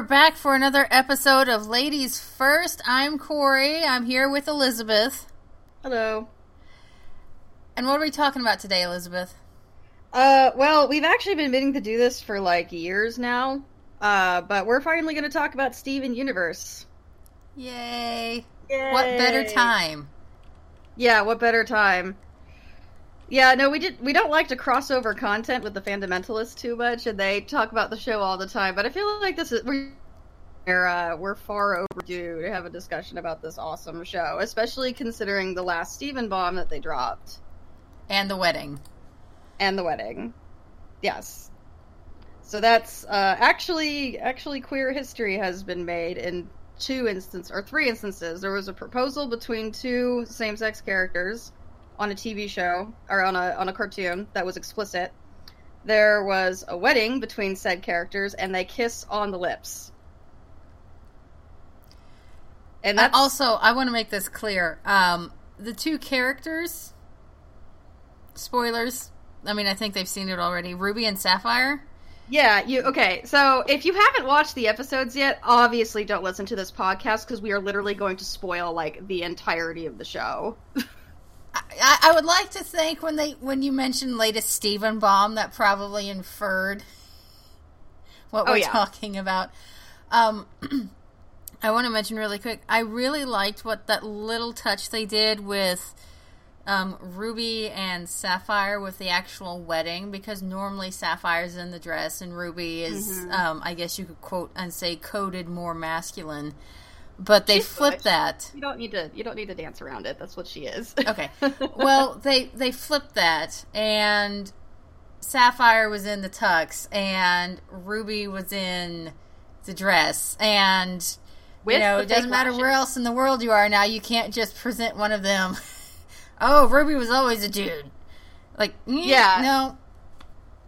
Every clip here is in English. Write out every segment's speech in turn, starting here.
We're back for another episode of Ladies First. I'm Corey. I'm here with Elizabeth. Hello. And what are we talking about today, Elizabeth? Uh, well, we've actually been meaning to do this for like years now. Uh, but we're finally going to talk about Steven Universe. Yay. Yay! What better time? Yeah, what better time? Yeah, no, we did. We don't like to cross over content with the fundamentalists too much, and they talk about the show all the time. But I feel like this is we're uh, we're far overdue to have a discussion about this awesome show, especially considering the last Steven bomb that they dropped, and the wedding, and the wedding. Yes. So that's uh, actually actually queer history has been made in two instances or three instances. There was a proposal between two same-sex characters on a TV show or on a on a cartoon that was explicit. There was a wedding between said characters, and they kiss on the lips. And that's... also, I want to make this clear: um, the two characters. Spoilers. I mean, I think they've seen it already. Ruby and Sapphire. Yeah, you okay. So if you haven't watched the episodes yet, obviously don't listen to this podcast because we are literally going to spoil like the entirety of the show. I, I, would like to think when they when you mentioned latest Steven bomb that probably inferred what oh, we're yeah. talking about. Um, I want to mention really quick. I really liked what that little touch they did with um, Ruby and Sapphire with the actual wedding because normally Sapphire's in the dress and Ruby is, mm-hmm. um, I guess you could quote and say, coded more masculine. But they She's flipped that. You don't need to. You don't need to dance around it. That's what she is. okay. Well, they they flipped that, and Sapphire was in the tux, and Ruby was in the dress, and With you know it doesn't matter lashes. where else in the world you are now. You can't just present one of them. oh, Ruby was always a dude. Like mm, yeah, no,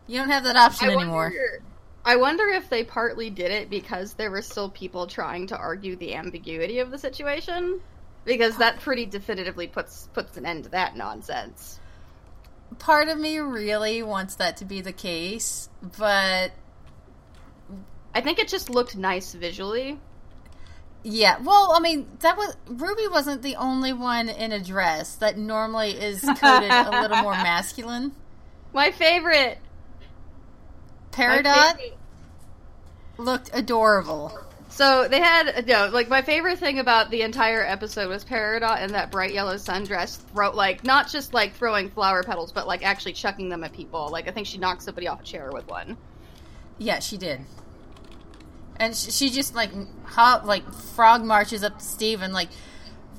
you don't have that option I anymore. Wonder, I wonder if they partly did it because there were still people trying to argue the ambiguity of the situation, because that pretty definitively puts puts an end to that nonsense. Part of me really wants that to be the case, but I think it just looked nice visually. Yeah, well, I mean, that was Ruby wasn't the only one in a dress that normally is coded a little more masculine. My favorite Peridot looked adorable. So they had no like my favorite thing about the entire episode was Peridot in that bright yellow sundress, throw like not just like throwing flower petals, but like actually chucking them at people. Like I think she knocked somebody off a chair with one. Yeah, she did. And she just like hop like frog marches up to Steven like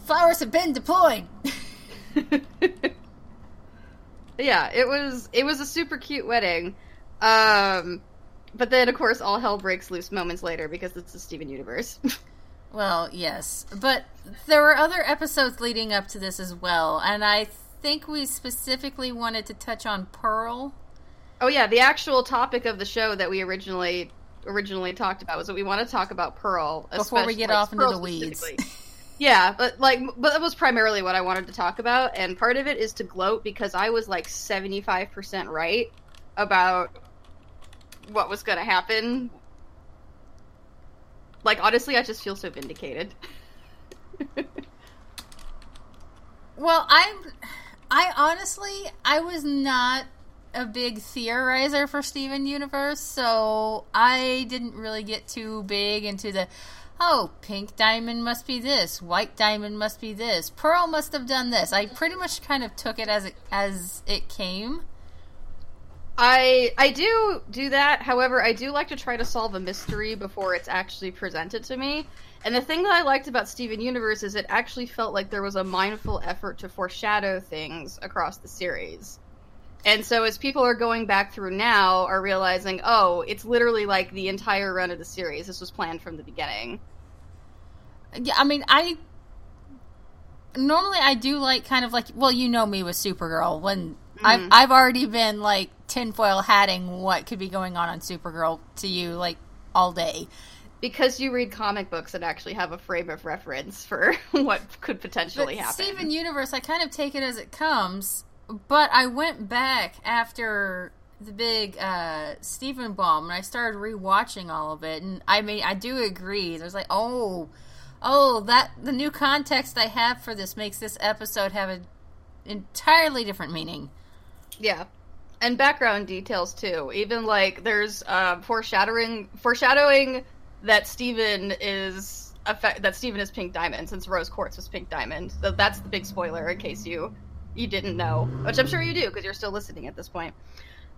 flowers have been deployed. yeah, it was it was a super cute wedding. Um, but then, of course, all hell breaks loose moments later because it's the Steven universe. well, yes, but there were other episodes leading up to this as well, and I think we specifically wanted to touch on Pearl. Oh yeah, the actual topic of the show that we originally originally talked about was that we want to talk about Pearl before we get off into Pearl the weeds. yeah, but like, but that was primarily what I wanted to talk about, and part of it is to gloat because I was like seventy five percent right about what was going to happen. Like honestly, I just feel so vindicated. well, I'm I honestly I was not a big theorizer for Steven Universe, so I didn't really get too big into the oh, pink diamond must be this, white diamond must be this, pearl must have done this. I pretty much kind of took it as it as it came. I I do do that. However, I do like to try to solve a mystery before it's actually presented to me. And the thing that I liked about Steven Universe is it actually felt like there was a mindful effort to foreshadow things across the series. And so as people are going back through now are realizing, "Oh, it's literally like the entire run of the series. This was planned from the beginning." Yeah, I mean, I normally I do like kind of like well, you know me with Supergirl when mm-hmm. I've I've already been like tinfoil hatting what could be going on on Supergirl to you like all day. Because you read comic books and actually have a frame of reference for what could potentially but happen. Steven Universe, I kind of take it as it comes, but I went back after the big uh, Steven bomb, and I started rewatching all of it, and I mean, I do agree. There's like, oh, oh, that the new context I have for this makes this episode have an entirely different meaning. Yeah, and background details too. Even like there's uh, foreshadowing, foreshadowing that Steven is effect that Steven is Pink Diamond since Rose Quartz was Pink Diamond. So that's the big spoiler in case you you didn't know, which I'm sure you do because you're still listening at this point.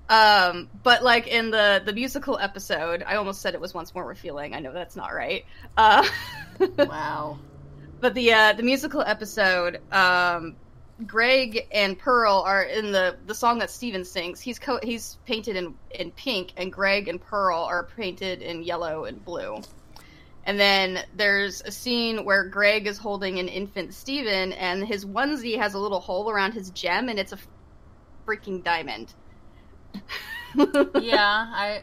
Um, but like in the the musical episode, I almost said it was once more revealing. I know that's not right. Uh, wow. But the uh, the musical episode, um, Greg and Pearl are in the the song that Steven sings. He's co- he's painted in in pink, and Greg and Pearl are painted in yellow and blue. And then there's a scene where Greg is holding an infant Steven, and his onesie has a little hole around his gem, and it's a freaking diamond. yeah, I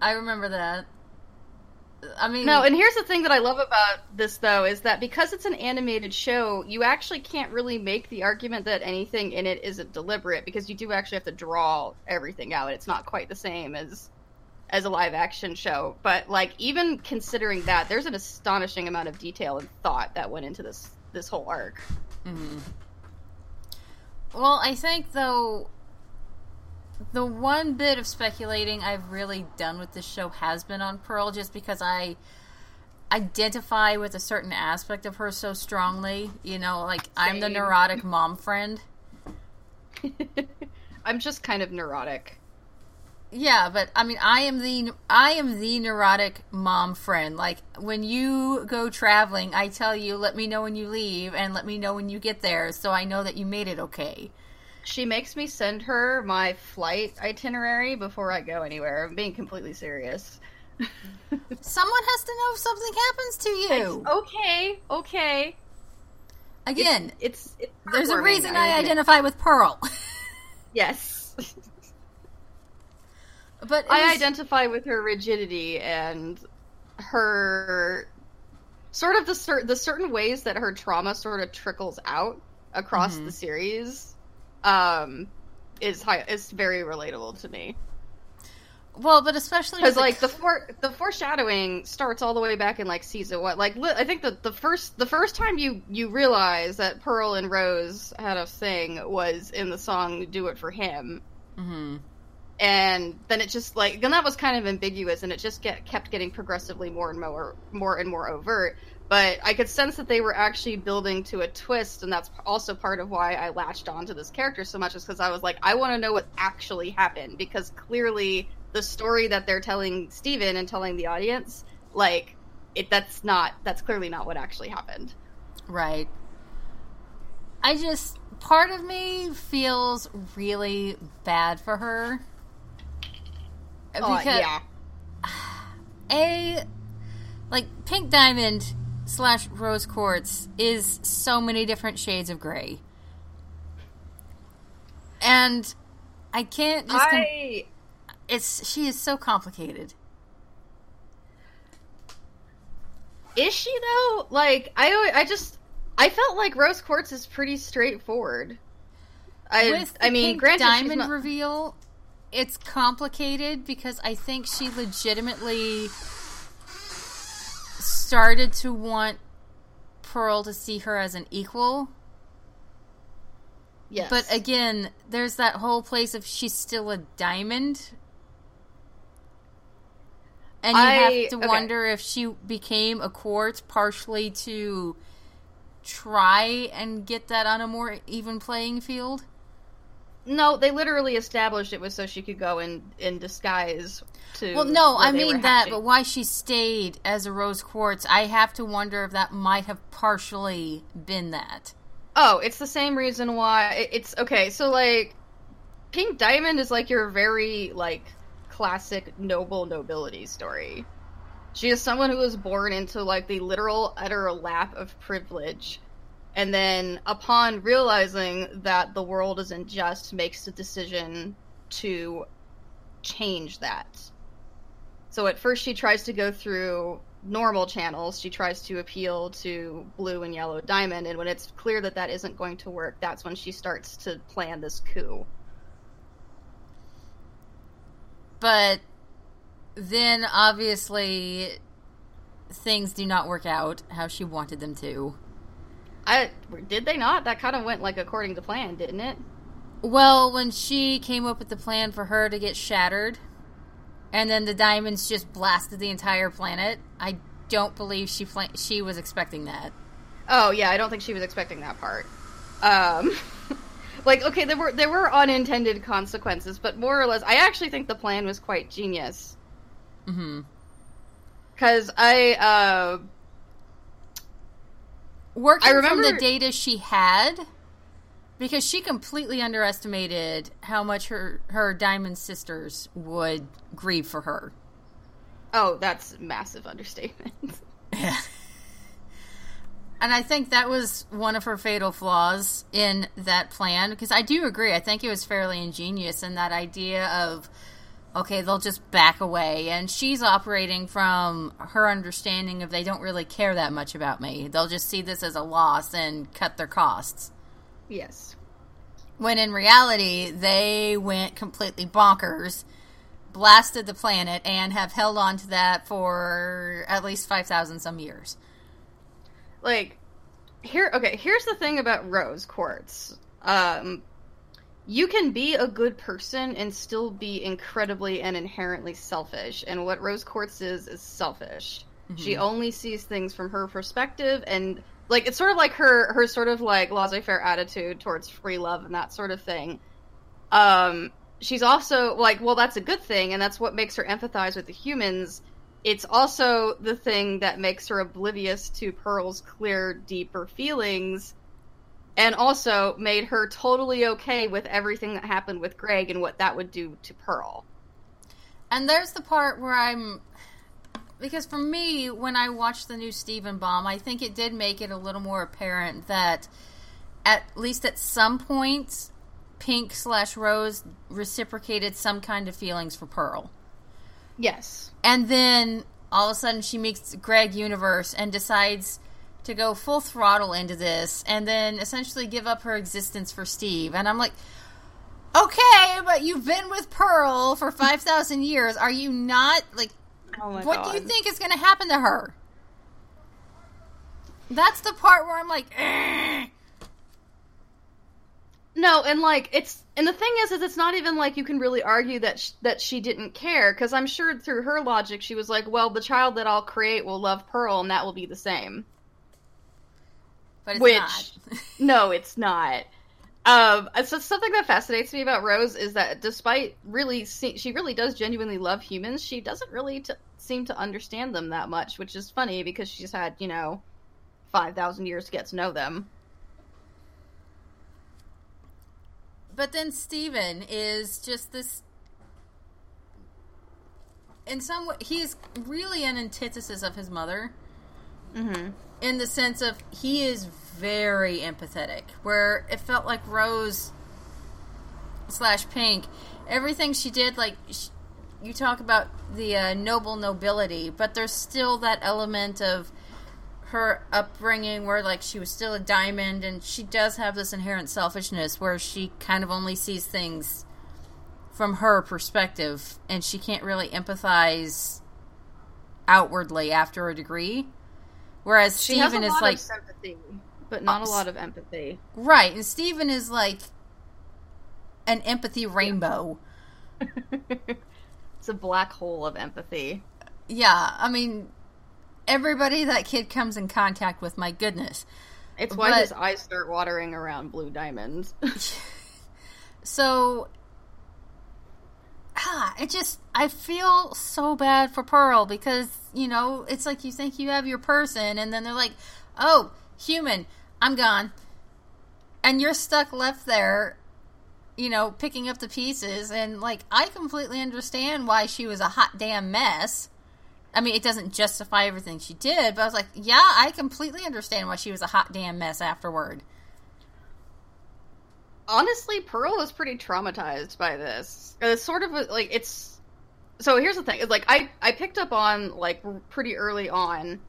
I remember that. I mean, no, and here's the thing that I love about this though is that because it's an animated show, you actually can't really make the argument that anything in it isn't deliberate because you do actually have to draw everything out. It's not quite the same as as a live action show, but like even considering that, there's an astonishing amount of detail and thought that went into this this whole arc. Mm-hmm. Well, I think though the one bit of speculating I've really done with this show has been on Pearl, just because I identify with a certain aspect of her so strongly. You know, like Same. I'm the neurotic mom friend. I'm just kind of neurotic. Yeah, but I mean, I am the I am the neurotic mom friend. Like when you go traveling, I tell you, let me know when you leave, and let me know when you get there, so I know that you made it okay. She makes me send her my flight itinerary before I go anywhere. I'm being completely serious. Someone has to know if something happens to you. It's okay, okay. Again, it's, it's, it's there's a reason I, I identify with Pearl. yes. But I was... identify with her rigidity and her sort of the cer- the certain ways that her trauma sort of trickles out across mm-hmm. the series um, is high, is very relatable to me. Well, but especially because like the for the foreshadowing starts all the way back in like season what like li- I think that the first the first time you you realize that Pearl and Rose had a thing was in the song "Do It for Him," mm-hmm. And then it just like and that was kind of ambiguous and it just get kept getting progressively more and more more and more overt but I could sense that they were actually building to a twist, and that's also part of why I latched onto this character so much, is because I was like, I want to know what actually happened, because clearly the story that they're telling Steven and telling the audience, like, it that's not that's clearly not what actually happened. Right. I just part of me feels really bad for her. Oh, because uh, yeah. A like Pink Diamond slash rose quartz is so many different shades of gray. And I can't just. I... it's she is so complicated. Is she though? Like I, I just I felt like rose quartz is pretty straightforward. I, With I mean, granted, diamond not... reveal, it's complicated because I think she legitimately started to want Pearl to see her as an equal. Yes. But again, there's that whole place of she's still a diamond. And you I, have to okay. wonder if she became a quartz partially to try and get that on a more even playing field. No, they literally established it was so she could go in in disguise to. Well, no, I mean that, but why she stayed as a rose quartz, I have to wonder if that might have partially been that. Oh, it's the same reason why it's okay. So like, Pink Diamond is like your very like classic noble nobility story. She is someone who was born into like the literal utter lap of privilege and then upon realizing that the world isn't just makes the decision to change that. So at first she tries to go through normal channels. She tries to appeal to blue and yellow diamond. And when it's clear that that isn't going to work that's when she starts to plan this coup. But then obviously things do not work out how she wanted them to. I did they not? That kind of went like according to plan, didn't it? Well, when she came up with the plan for her to get shattered, and then the diamonds just blasted the entire planet, I don't believe she pla- she was expecting that. Oh yeah, I don't think she was expecting that part. Um, like okay, there were there were unintended consequences, but more or less, I actually think the plan was quite genius. Hmm. Because I uh, working I remember... from the data she had, because she completely underestimated how much her her diamond sisters would grieve for her. Oh, that's massive understatement. yeah. And I think that was one of her fatal flaws in that plan because I do agree. I think it was fairly ingenious in that idea of okay, they'll just back away. And she's operating from her understanding of they don't really care that much about me. They'll just see this as a loss and cut their costs. Yes. When in reality, they went completely bonkers, blasted the planet, and have held on to that for at least 5,000 some years. Like, here, okay, here's the thing about rose quartz. Um, you can be a good person and still be incredibly and inherently selfish. And what Rose Quartz is is selfish. Mm-hmm. She only sees things from her perspective, and like it's sort of like her her sort of like laissez-faire attitude towards free love and that sort of thing. Um, she's also like, well, that's a good thing, and that's what makes her empathize with the humans. It's also the thing that makes her oblivious to Pearl's clear, deeper feelings and also made her totally okay with everything that happened with Greg and what that would do to Pearl. And there's the part where I'm because for me, when I watched the new Steven Bomb, I think it did make it a little more apparent that at least at some points, Pink slash Rose reciprocated some kind of feelings for Pearl. Yes. And then all of a sudden she meets Greg Universe and decides to go full throttle into this and then essentially give up her existence for Steve. And I'm like, okay, but you've been with Pearl for 5,000 years. Are you not, like, oh what God. do you think is going to happen to her? That's the part where I'm like, eh. No, and like it's and the thing is, is it's not even like you can really argue that sh- that she didn't care because I'm sure through her logic she was like, well, the child that I'll create will love Pearl and that will be the same. But it's Which, not. no, it's not. Um, so something that fascinates me about Rose is that despite really, she really does genuinely love humans. She doesn't really t- seem to understand them that much, which is funny because she's had you know five thousand years to get to know them. But then Steven is just this. In some way, he's really an antithesis of his mother. Mm-hmm in the sense of he is very empathetic. Where it felt like Rose slash Pink, everything she did, like she, you talk about the uh, noble nobility, but there's still that element of her upbringing where like she was still a diamond and she does have this inherent selfishness where she kind of only sees things from her perspective and she can't really empathize outwardly after a degree Whereas she Steven is like sympathy, but not uh, a lot of empathy. Right, and Steven is like an empathy rainbow. it's a black hole of empathy. Yeah, I mean, everybody that kid comes in contact with, my goodness. It's why but, his eyes start watering around blue diamonds. so ah, it just I feel so bad for Pearl because you know it's like you think you have your person, and then they're like, "Oh, human, I'm gone," and you're stuck left there, you know, picking up the pieces. And like, I completely understand why she was a hot damn mess. I mean, it doesn't justify everything she did, but I was like, yeah, I completely understand why she was a hot damn mess afterward honestly, Pearl is pretty traumatized by this. It's sort of a, like it's. So here's the thing: it's like I I picked up on like pretty early on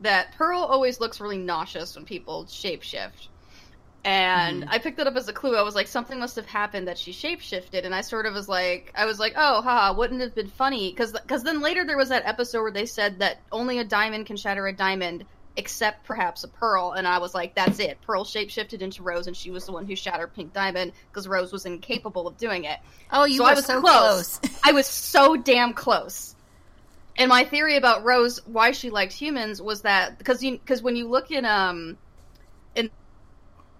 that Pearl always looks really nauseous when people shapeshift. and mm. I picked it up as a clue. I was like, something must have happened that she shapeshifted, and I sort of was like, I was like, oh, haha, wouldn't have been funny because because then later there was that episode where they said that only a diamond can shatter a diamond, except perhaps a pearl, and I was like, that's it. Pearl shapeshifted into Rose, and she was the one who shattered Pink Diamond because Rose was incapable of doing it. Oh, you so were I was so close. close. I was so damn close. And my theory about Rose, why she liked humans, was that because you because when you look in um in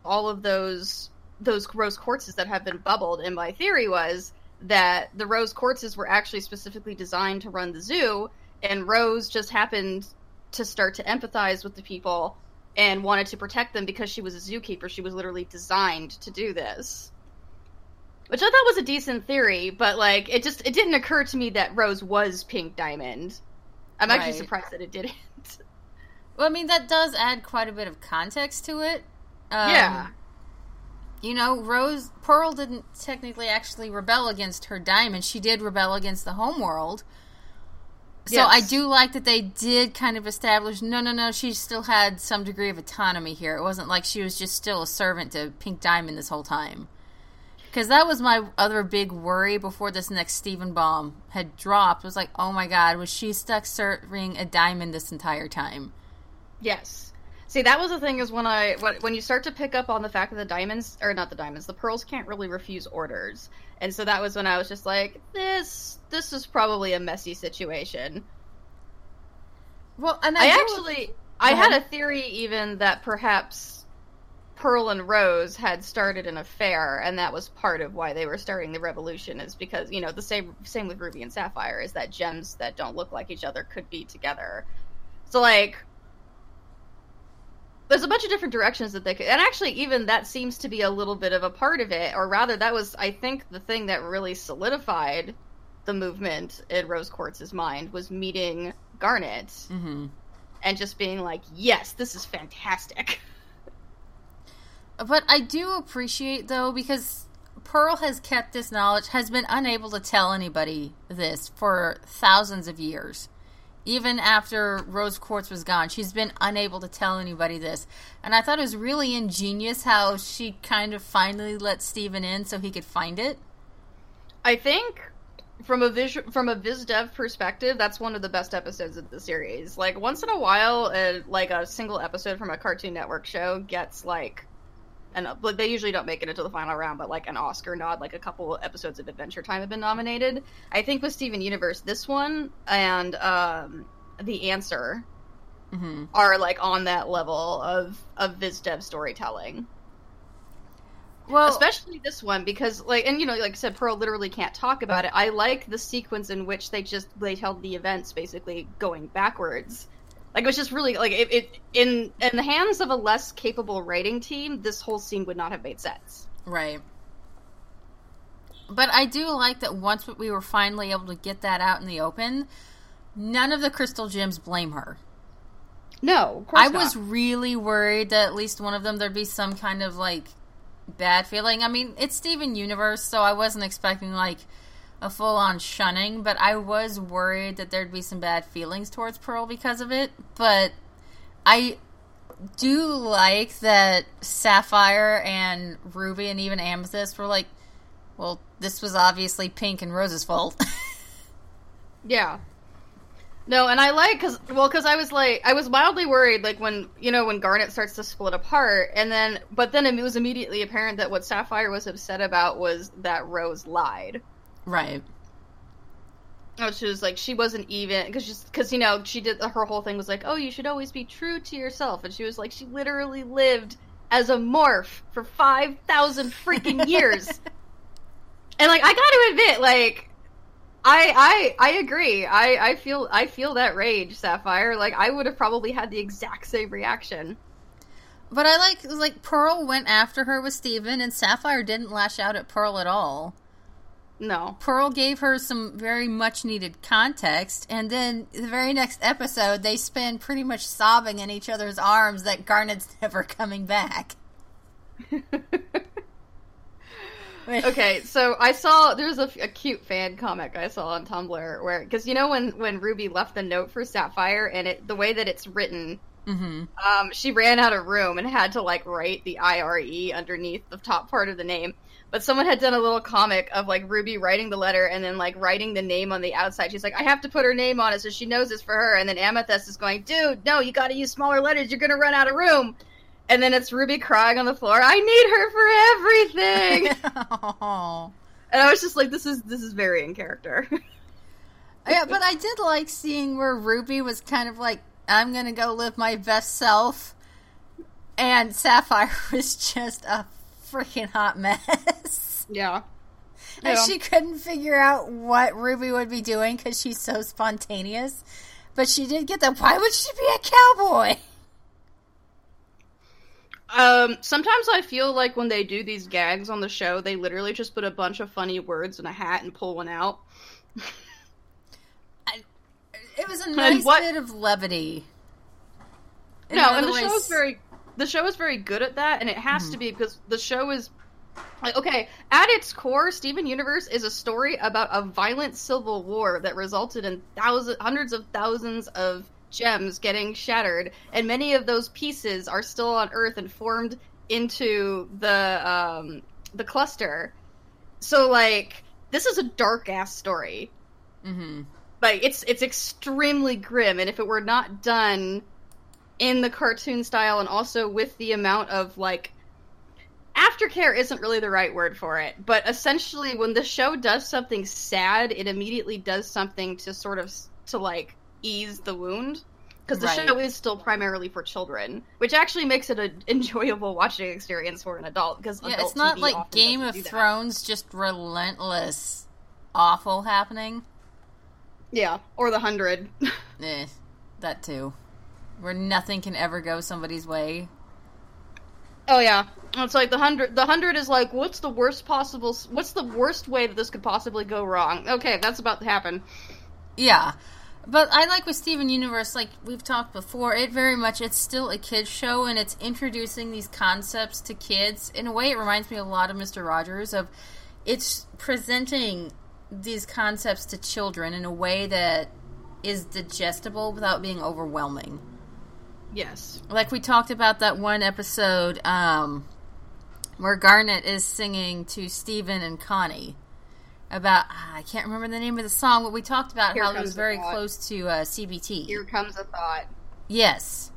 all of those those rose quartzes that have been bubbled, and my theory was that the rose quartzes were actually specifically designed to run the zoo, and Rose just happened to start to empathize with the people and wanted to protect them because she was a zookeeper. She was literally designed to do this. Which I thought was a decent theory, but like it just it didn't occur to me that Rose was Pink Diamond. I'm right. actually surprised that it didn't. Well, I mean that does add quite a bit of context to it. Um, yeah. You know, Rose Pearl didn't technically actually rebel against her diamond. She did rebel against the homeworld. So yes. I do like that they did kind of establish no, no, no, she still had some degree of autonomy here. It wasn't like she was just still a servant to Pink Diamond this whole time. Because that was my other big worry before this next Steven bomb had dropped. Was like, oh my god, was she stuck serving a diamond this entire time? Yes. See, that was the thing is when I when you start to pick up on the fact that the diamonds or not the diamonds, the pearls can't really refuse orders. And so that was when I was just like, this this is probably a messy situation. Well, and I, I actually I had a theory even that perhaps Pearl and Rose had started an affair, and that was part of why they were starting the revolution. Is because you know the same same with Ruby and Sapphire is that gems that don't look like each other could be together. So like there's a bunch of different directions that they could and actually even that seems to be a little bit of a part of it or rather that was i think the thing that really solidified the movement in rose quartz's mind was meeting garnet mm-hmm. and just being like yes this is fantastic but i do appreciate though because pearl has kept this knowledge has been unable to tell anybody this for thousands of years even after Rose Quartz was gone. She's been unable to tell anybody this. And I thought it was really ingenious how she kind of finally let Steven in so he could find it. I think from a vis- from a viz dev perspective, that's one of the best episodes of the series. Like once in a while, uh, like a single episode from a Cartoon Network show gets like and like they usually don't make it into the final round, but like an Oscar nod, like a couple episodes of Adventure Time have been nominated. I think with Steven Universe, this one and um, The Answer mm-hmm. are like on that level of of Viz Dev storytelling. Well, especially this one because like and you know like I said Pearl literally can't talk about it. I like the sequence in which they just they tell the events basically going backwards like it was just really like it, it in in the hands of a less capable writing team, this whole scene would not have made sense. Right. But I do like that once we were finally able to get that out in the open, none of the crystal gems blame her. No, I not. was really worried that at least one of them there'd be some kind of like bad feeling. I mean, it's Steven Universe, so I wasn't expecting like a full on shunning, but I was worried that there'd be some bad feelings towards Pearl because of it. But I do like that Sapphire and Ruby and even Amethyst were like, well, this was obviously Pink and Rose's fault. yeah. No, and I like because well, because I was like I was mildly worried like when you know when Garnet starts to split apart, and then but then it was immediately apparent that what Sapphire was upset about was that Rose lied. Right. Oh, she was like she wasn't even because just because you know she did her whole thing was like oh you should always be true to yourself and she was like she literally lived as a morph for five thousand freaking years. And like I got to admit like I I I agree. I I feel I feel that rage Sapphire. Like I would have probably had the exact same reaction. But I like like Pearl went after her with Steven and Sapphire didn't lash out at Pearl at all no. Pearl gave her some very much needed context, and then the very next episode, they spend pretty much sobbing in each other's arms that Garnet's never coming back. okay, so I saw there's a, a, cute fan comic I saw on Tumblr where because you know when when Ruby left the note for Sapphire and it the way that it's written Mm-hmm. Um, she ran out of room and had to like write the IRE underneath the top part of the name. But someone had done a little comic of like Ruby writing the letter and then like writing the name on the outside. She's like, I have to put her name on it so she knows it's for her. And then Amethyst is going, dude, no, you got to use smaller letters. You're gonna run out of room. And then it's Ruby crying on the floor. I need her for everything. oh. And I was just like, this is this is very in character. yeah, but I did like seeing where Ruby was kind of like, I'm gonna go live my best self, and Sapphire was just a freaking hot mess. Yeah. And yeah. she couldn't figure out what Ruby would be doing because she's so spontaneous. But she did get the why would she be a cowboy? Um, sometimes I feel like when they do these gags on the show, they literally just put a bunch of funny words in a hat and pull one out. I, it was a nice what, bit of levity. In no, and the show is very the show is very good at that, and it has mm-hmm. to be because the show is like okay at its core steven universe is a story about a violent civil war that resulted in thousands hundreds of thousands of gems getting shattered, and many of those pieces are still on Earth and formed into the um, the cluster. So like this is a dark ass story. Mm-hmm. Like it's it's extremely grim, and if it were not done in the cartoon style and also with the amount of like aftercare isn't really the right word for it, but essentially when the show does something sad, it immediately does something to sort of to like ease the wound because the right. show is still primarily for children, which actually makes it an enjoyable watching experience for an adult. Because yeah, it's not TV like Game of Thrones, just relentless, awful happening. Yeah, or the hundred. eh, that too, where nothing can ever go somebody's way. Oh yeah, it's like the hundred. The hundred is like, what's the worst possible? What's the worst way that this could possibly go wrong? Okay, that's about to happen. Yeah, but I like with Steven Universe, like we've talked before, it very much it's still a kids show and it's introducing these concepts to kids. In a way, it reminds me a lot of Mister Rogers. Of it's presenting these concepts to children in a way that is digestible without being overwhelming. Yes, like we talked about that one episode um, where Garnet is singing to Steven and Connie about I can't remember the name of the song, but we talked about Here how it was very close to uh, CBT. Here comes a thought. Yes.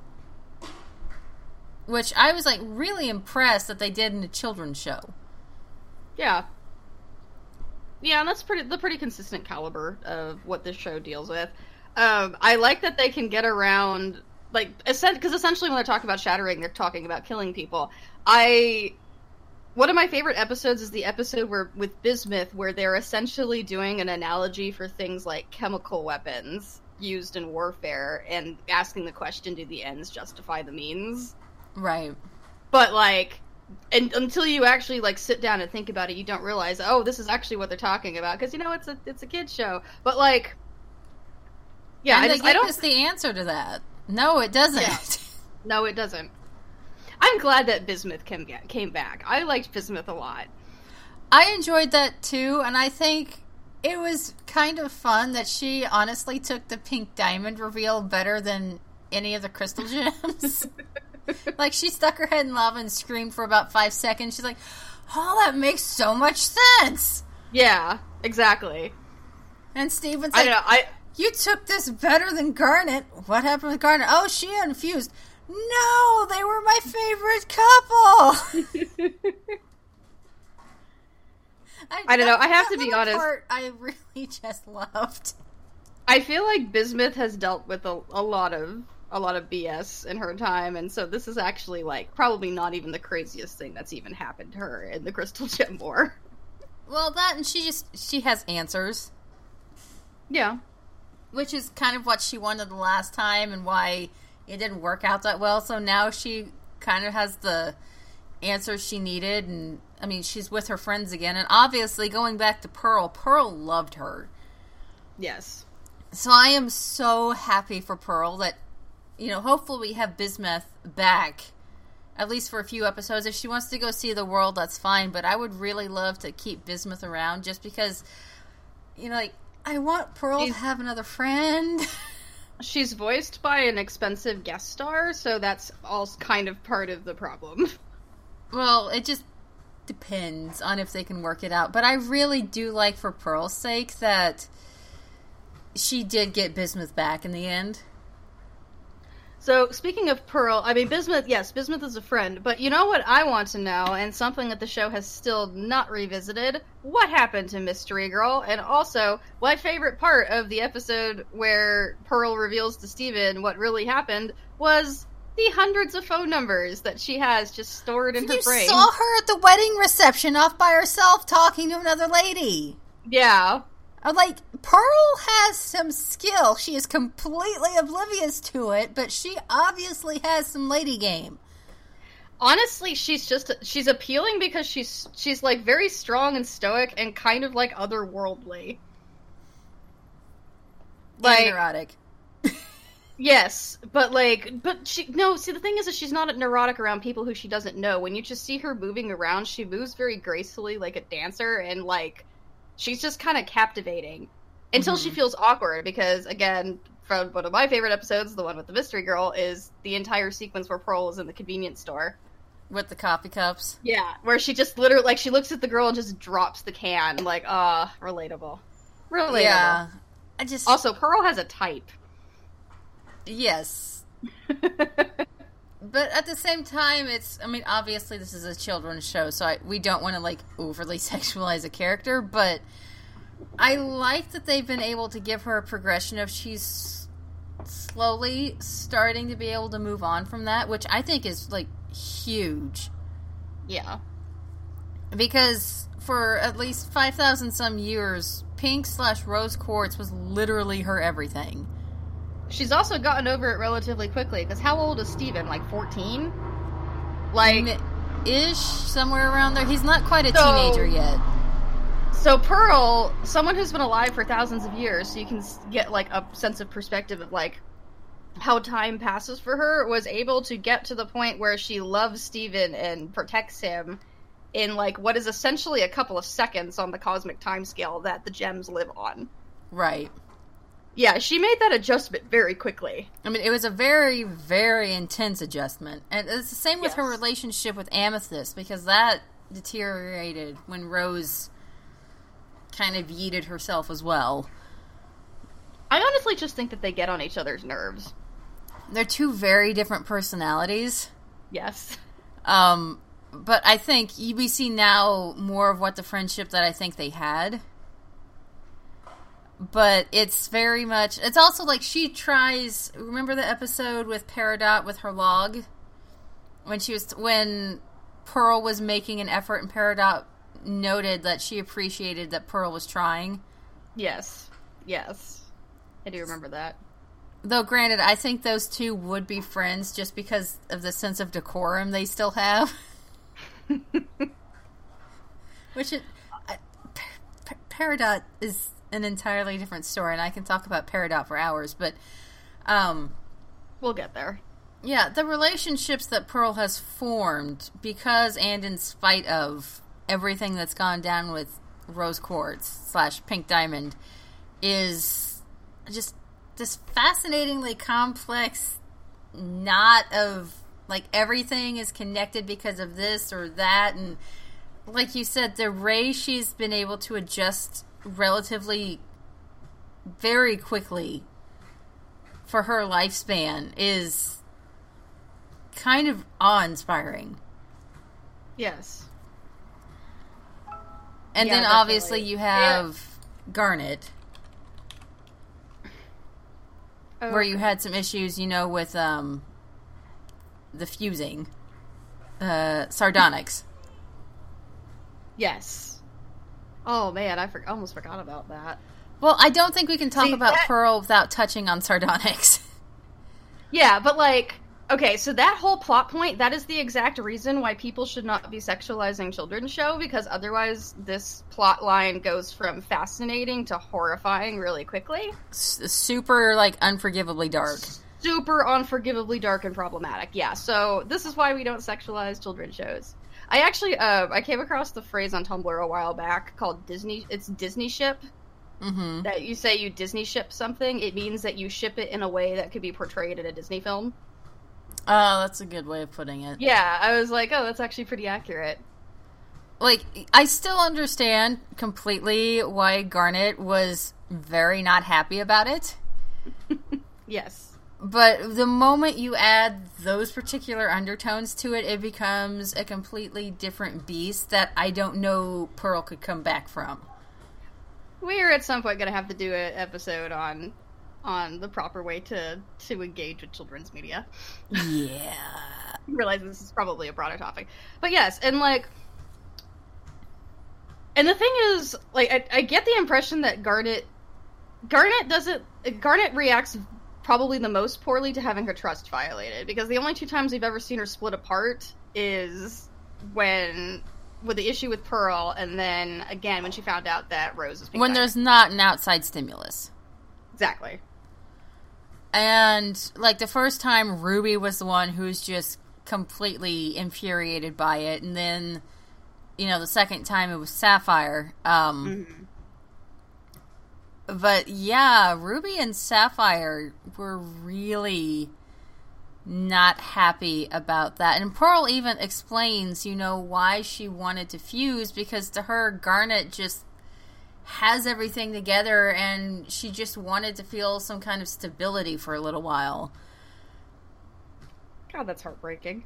Which I was like really impressed that they did in a children's show. Yeah. Yeah, and that's pretty the pretty consistent caliber of what this show deals with. Um, I like that they can get around like because essentially when they're talking about shattering, they're talking about killing people. I one of my favorite episodes is the episode where with Bismuth, where they're essentially doing an analogy for things like chemical weapons used in warfare and asking the question, do the ends justify the means? Right. But like and until you actually like sit down and think about it, you don't realize, oh, this is actually what they're talking about because you know it's a it's a kids show. But like, yeah, and I, just, I don't. The answer to that. No, it doesn't. Yeah. No, it doesn't. I'm glad that Bismuth came came back. I liked Bismuth a lot. I enjoyed that too, and I think it was kind of fun that she honestly took the pink diamond reveal better than any of the crystal gems. like she stuck her head in lava and screamed for about five seconds. She's like, "Oh, that makes so much sense." Yeah, exactly. And Steven's like, I know, I you took this better than Garnet. What happened with Garnet? Oh, she unfused. No, they were my favorite couple. I, I, don't know. I have to be honest. I really just loved. I feel like Bismuth has dealt with a, a lot of a lot of BS in her time, and so this is actually like probably not even the craziest thing that's even happened to her in the Crystal Gem War. Well, that and she just she has answers. Yeah, which is kind of what she wanted the last time, and why it didn't work out that well. So now she kind of has the answers she needed, and I mean, she's with her friends again. And obviously, going back to Pearl, Pearl loved her. Yes. So I am so happy for Pearl that, you know, hopefully we have Bismuth back, at least for a few episodes. If she wants to go see the world, that's fine. But I would really love to keep Bismuth around just because, you know, like, I want Pearl He's... to have another friend. she's voiced by an expensive guest star, so that's all kind of part of the problem. Well, it just depends on if they can work it out. But I really do like, for Pearl's sake, that she did get Bismuth back in the end. So speaking of Pearl, I mean Bismuth. Yes, Bismuth is a friend, but you know what I want to know, and something that the show has still not revisited: what happened to Mystery Girl? And also, my favorite part of the episode where Pearl reveals to Steven what really happened was the hundreds of phone numbers that she has just stored in you her brain. You saw her at the wedding reception off by herself talking to another lady. Yeah. I'm like, Pearl has some skill. She is completely oblivious to it, but she obviously has some lady game. Honestly, she's just she's appealing because she's she's like very strong and stoic and kind of like otherworldly. Like neurotic. yes, but like but she no, see the thing is that she's not neurotic around people who she doesn't know. When you just see her moving around, she moves very gracefully like a dancer and like she's just kind of captivating. Until mm-hmm. she feels awkward because again from one of my favorite episodes the one with the mystery girl is the entire sequence where pearl is in the convenience store. With the coffee cups. Yeah where she just literally like she looks at the girl and just drops the can like ah uh, relatable. Relatable. Yeah i just also pearl has a type. Yes but at the same time it's i mean obviously this is a children's show so I, we don't want to like overly sexualize a character but i like that they've been able to give her a progression of she's slowly starting to be able to move on from that which i think is like huge. Yeah. Because for at least 5000 some years pink slash rose quartz was literally her everything She's also gotten over it relatively quickly because how old is Steven? Like 14? Like. Ish, somewhere around there. He's not quite a so, teenager yet. So Pearl, someone who's been alive for thousands of years, so you can get like a sense of perspective of like how time passes for her, was able to get to the point where she loves Steven and protects him in like what is essentially a couple of seconds on the cosmic time scale that the gems live on. Right. Yeah, she made that adjustment very quickly. I mean, it was a very, very intense adjustment. And it's the same with yes. her relationship with Amethyst, because that deteriorated when Rose kind of yeeted herself as well. I honestly just think that they get on each other's nerves. They're two very different personalities. Yes. Um, but I think we see now more of what the friendship that I think they had but it's very much it's also like she tries remember the episode with Peridot with her log when she was when Pearl was making an effort and Peridot noted that she appreciated that Pearl was trying. Yes. Yes. I do remember that. Though granted, I think those two would be friends just because of the sense of decorum they still have. Which it, Peridot is an entirely different story, and I can talk about Peridot for hours, but um, we'll get there. Yeah, the relationships that Pearl has formed because and in spite of everything that's gone down with Rose Quartz slash Pink Diamond is just this fascinatingly complex knot of like everything is connected because of this or that and like you said the way she's been able to adjust relatively very quickly for her lifespan is kind of awe inspiring. Yes. And yeah, then definitely. obviously you have yeah. Garnet. Oh, where you had some issues, you know, with um the fusing. Uh sardonyx. Yes. Oh man, I for- almost forgot about that. Well, I don't think we can talk See, about that... Pearl without touching on Sardonyx. yeah, but like, okay, so that whole plot point, that is the exact reason why people should not be sexualizing children's show, because otherwise this plot line goes from fascinating to horrifying really quickly. S- super, like, unforgivably dark. Super unforgivably dark and problematic, yeah. So this is why we don't sexualize children's shows. I actually uh, I came across the phrase on Tumblr a while back called Disney. It's Disney ship, Mm-hmm. That you say you Disney ship something, it means that you ship it in a way that could be portrayed in a Disney film. Oh, that's a good way of putting it. Yeah, I was like, oh, that's actually pretty accurate. Like, I still understand completely why Garnet was very not happy about it. yes. But the moment you add those particular undertones to it, it becomes a completely different beast that I don't know Pearl could come back from. We're at some point going to have to do an episode on on the proper way to to engage with children's media. Yeah. realize this is probably a broader topic. But yes, and like and the thing is, like I, I get the impression that Garnet Garnet doesn't Garnet reacts probably the most poorly to having her trust violated because the only two times we've ever seen her split apart is when with the issue with Pearl, and then again when she found out that Rose is when there's not an outside stimulus. Exactly. And like the first time, Ruby was the one who's just completely infuriated by it, and then you know the second time it was Sapphire. Um, mm-hmm. But yeah, Ruby and Sapphire were really not happy about that. And Pearl even explains, you know, why she wanted to fuse because to her, Garnet just has everything together and she just wanted to feel some kind of stability for a little while. God, that's heartbreaking.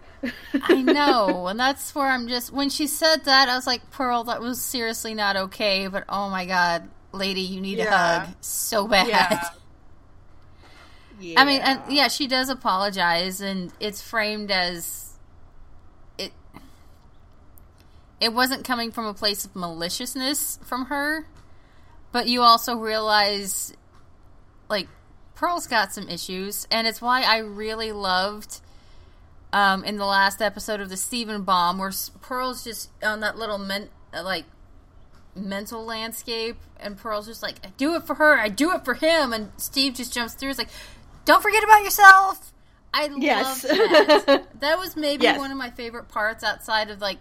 I know. And that's where I'm just when she said that, I was like, Pearl, that was seriously not okay, but oh my god, lady, you need yeah. a hug so bad. Yeah. yeah. I mean, and yeah, she does apologize and it's framed as it it wasn't coming from a place of maliciousness from her but you also realize, like, Pearl's got some issues, and it's why I really loved um, in the last episode of the Steven Bomb, where Pearl's just on that little men- like mental landscape, and Pearl's just like, "I do it for her, I do it for him," and Steve just jumps through. It's like, "Don't forget about yourself." I yes. love that. that was maybe yes. one of my favorite parts outside of like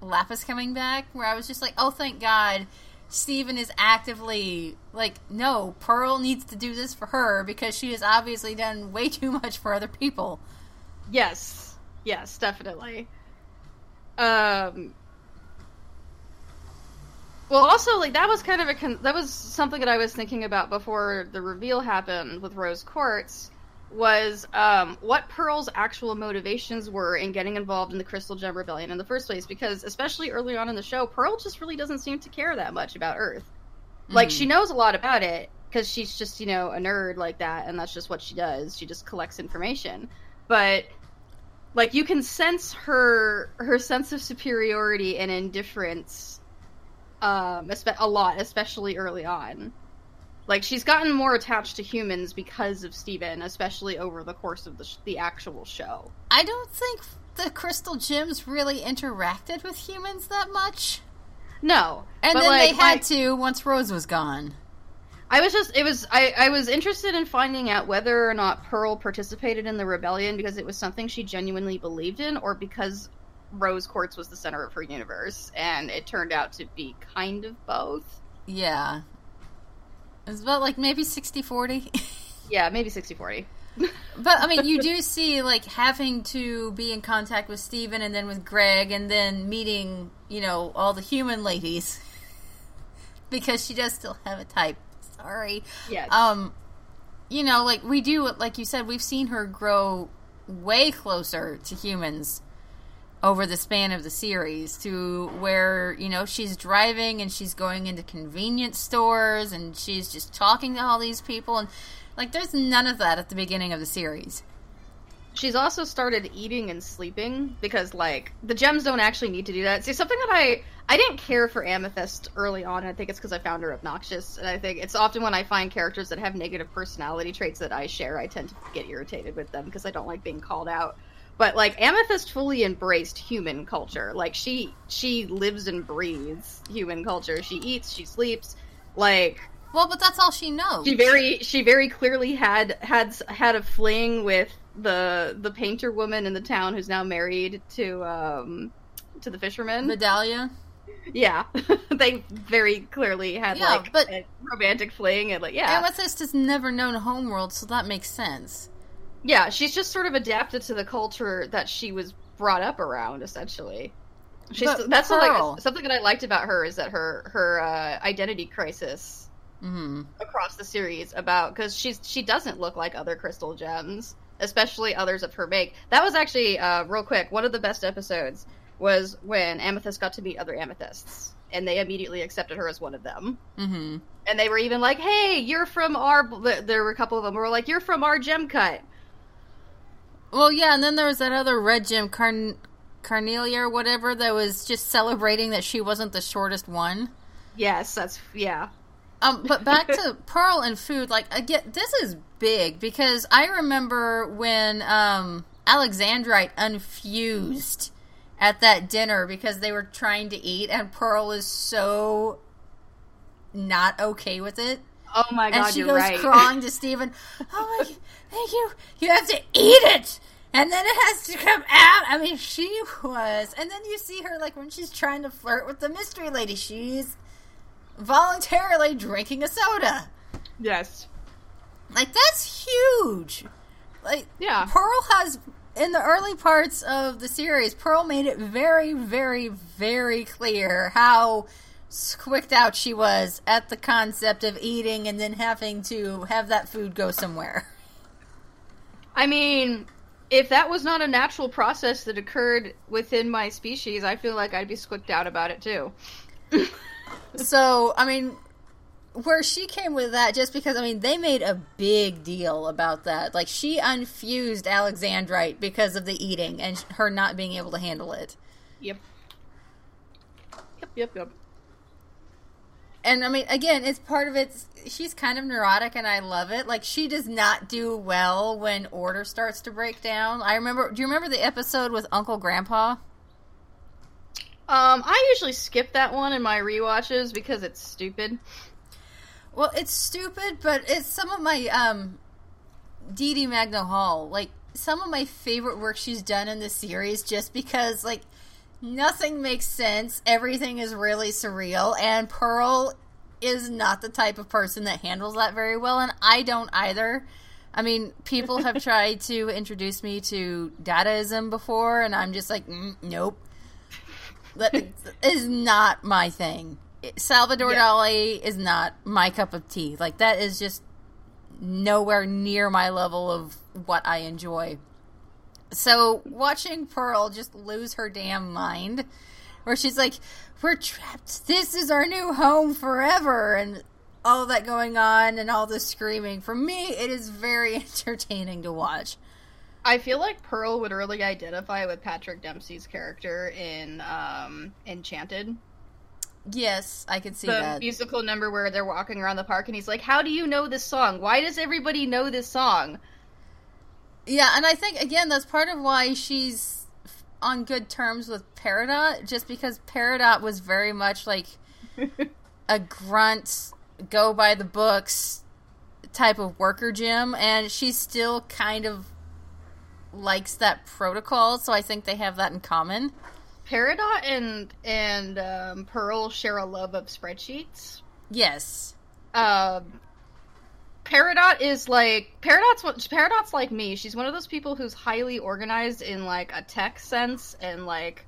Lapis coming back, where I was just like, "Oh, thank God." Steven is actively like, no, Pearl needs to do this for her because she has obviously done way too much for other people. Yes, yes, definitely. Um. Well, also, like that was kind of a con- that was something that I was thinking about before the reveal happened with Rose Quartz was um, what Pearl's actual motivations were in getting involved in the Crystal Gem Rebellion in the first place. Because especially early on in the show, Pearl just really doesn't seem to care that much about Earth. Mm-hmm. Like she knows a lot about it because she's just you know a nerd like that, and that's just what she does. She just collects information, but like you can sense her her sense of superiority and indifference um a lot especially early on like she's gotten more attached to humans because of Steven, especially over the course of the sh- the actual show. I don't think the crystal gems really interacted with humans that much. No, and then like, they had to once Rose was gone. I was just it was I, I was interested in finding out whether or not Pearl participated in the rebellion because it was something she genuinely believed in or because Rose Quartz was the center of her universe and it turned out to be kind of both. Yeah. It's about like maybe 60 40. yeah, maybe 60 40. but I mean, you do see like having to be in contact with Steven and then with Greg and then meeting, you know, all the human ladies because she does still have a type. Sorry. Yes. Um, you know, like we do, like you said, we've seen her grow way closer to humans over the span of the series to where you know she's driving and she's going into convenience stores and she's just talking to all these people. And like there's none of that at the beginning of the series. She's also started eating and sleeping because like the gems don't actually need to do that. See something that i i didn't care for amethyst early on i think it's because i found her obnoxious. And i think it's often when i find characters that have negative personality traits that i share i tend to get irritated with them because i don't like being called out but like Amethyst fully embraced human culture. Like she she lives and breathes human culture. She eats, she sleeps. Like well, but that's all she knows. She very she very clearly had had had a fling with the the painter woman in the town who's now married to um to the fisherman. Vidalia. Yeah, they very clearly had yeah, like but a romantic fling and like yeah. Amethyst has never known Homeworld, so that makes sense. Yeah, she's just sort of adapted to the culture that she was brought up around, essentially. She's but that's like, something that I liked about her is that her her uh, identity crisis mm-hmm. across the series about because she's she doesn't look like other crystal gems, especially others of her make. That was actually uh, real quick. One of the best episodes was when Amethyst got to meet other Amethysts, and they immediately accepted her as one of them. Mm-hmm. And they were even like, "Hey, you're from our." There were a couple of them who were like, "You're from our gem cut." Well, yeah, and then there was that other red gem, Carn- Carnelia or whatever, that was just celebrating that she wasn't the shortest one. Yes, that's yeah. Um, but back to Pearl and food, like again, this is big because I remember when um, Alexandrite unfused at that dinner because they were trying to eat, and Pearl is so not okay with it. Oh my god, and she goes right. crawling to Steven. Oh my, thank you. You have to eat it, and then it has to come out. I mean, she was, and then you see her like when she's trying to flirt with the mystery lady. She's voluntarily drinking a soda. Yes, like that's huge. Like, yeah, Pearl has in the early parts of the series, Pearl made it very, very, very clear how squicked out she was at the concept of eating and then having to have that food go somewhere. I mean, if that was not a natural process that occurred within my species, I feel like I'd be squicked out about it too. so, I mean, where she came with that just because I mean they made a big deal about that. Like she unfused Alexandrite because of the eating and her not being able to handle it. Yep. Yep, yep, yep and I mean, again, it's part of it. She's kind of neurotic, and I love it. Like she does not do well when order starts to break down. I remember. Do you remember the episode with Uncle Grandpa? Um, I usually skip that one in my re-watches because it's stupid. Well, it's stupid, but it's some of my um, Dee Dee Magno Hall, like some of my favorite work she's done in the series, just because like Nothing makes sense. Everything is really surreal. And Pearl is not the type of person that handles that very well. And I don't either. I mean, people have tried to introduce me to Dadaism before, and I'm just like, mm, nope. That is not my thing. Salvador yeah. Dali is not my cup of tea. Like, that is just nowhere near my level of what I enjoy. So watching Pearl just lose her damn mind, where she's like, "We're trapped. This is our new home forever," and all that going on and all the screaming. For me, it is very entertaining to watch. I feel like Pearl would really identify with Patrick Dempsey's character in um, Enchanted. Yes, I can see the that. musical number where they're walking around the park and he's like, "How do you know this song? Why does everybody know this song?" Yeah, and I think again that's part of why she's on good terms with Peridot, just because Peridot was very much like a grunt, go by the books type of worker gem, and she still kind of likes that protocol. So I think they have that in common. Peridot and and um, Pearl share a love of spreadsheets. Yes. Um, Peridot is like Peridot's Peridot's like me. She's one of those people who's highly organized in like a tech sense and like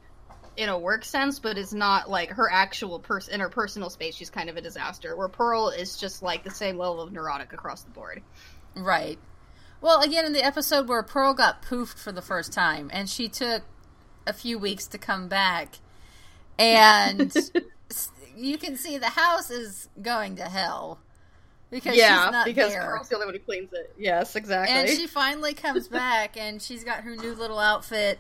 in a work sense, but is not like her actual person in her personal space. She's kind of a disaster. Where Pearl is just like the same level of neurotic across the board. Right. Well, again, in the episode where Pearl got poofed for the first time, and she took a few weeks to come back, and you can see the house is going to hell because yeah, because there. Carl's the only one who cleans it. Yes, exactly. And she finally comes back, and she's got her new little outfit.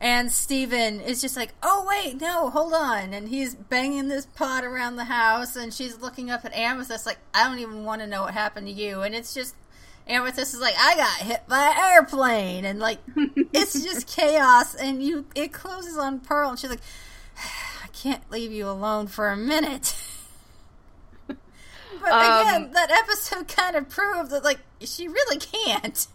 And Steven is just like, oh, wait, no, hold on. And he's banging this pot around the house, and she's looking up at Amethyst, like, I don't even want to know what happened to you. And it's just, Amethyst is like, I got hit by an airplane. And, like, it's just chaos. And you, it closes on Pearl, and she's like, I can't leave you alone for a minute. But um, again, that episode kind of proved that like she really can't.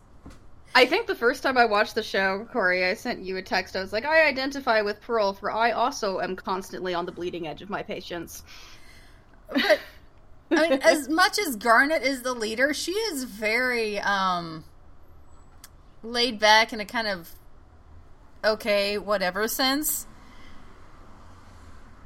I think the first time I watched the show, Corey, I sent you a text. I was like, I identify with Pearl, for I also am constantly on the bleeding edge of my patience. But I mean, as much as Garnet is the leader, she is very um laid back in a kind of okay, whatever sense.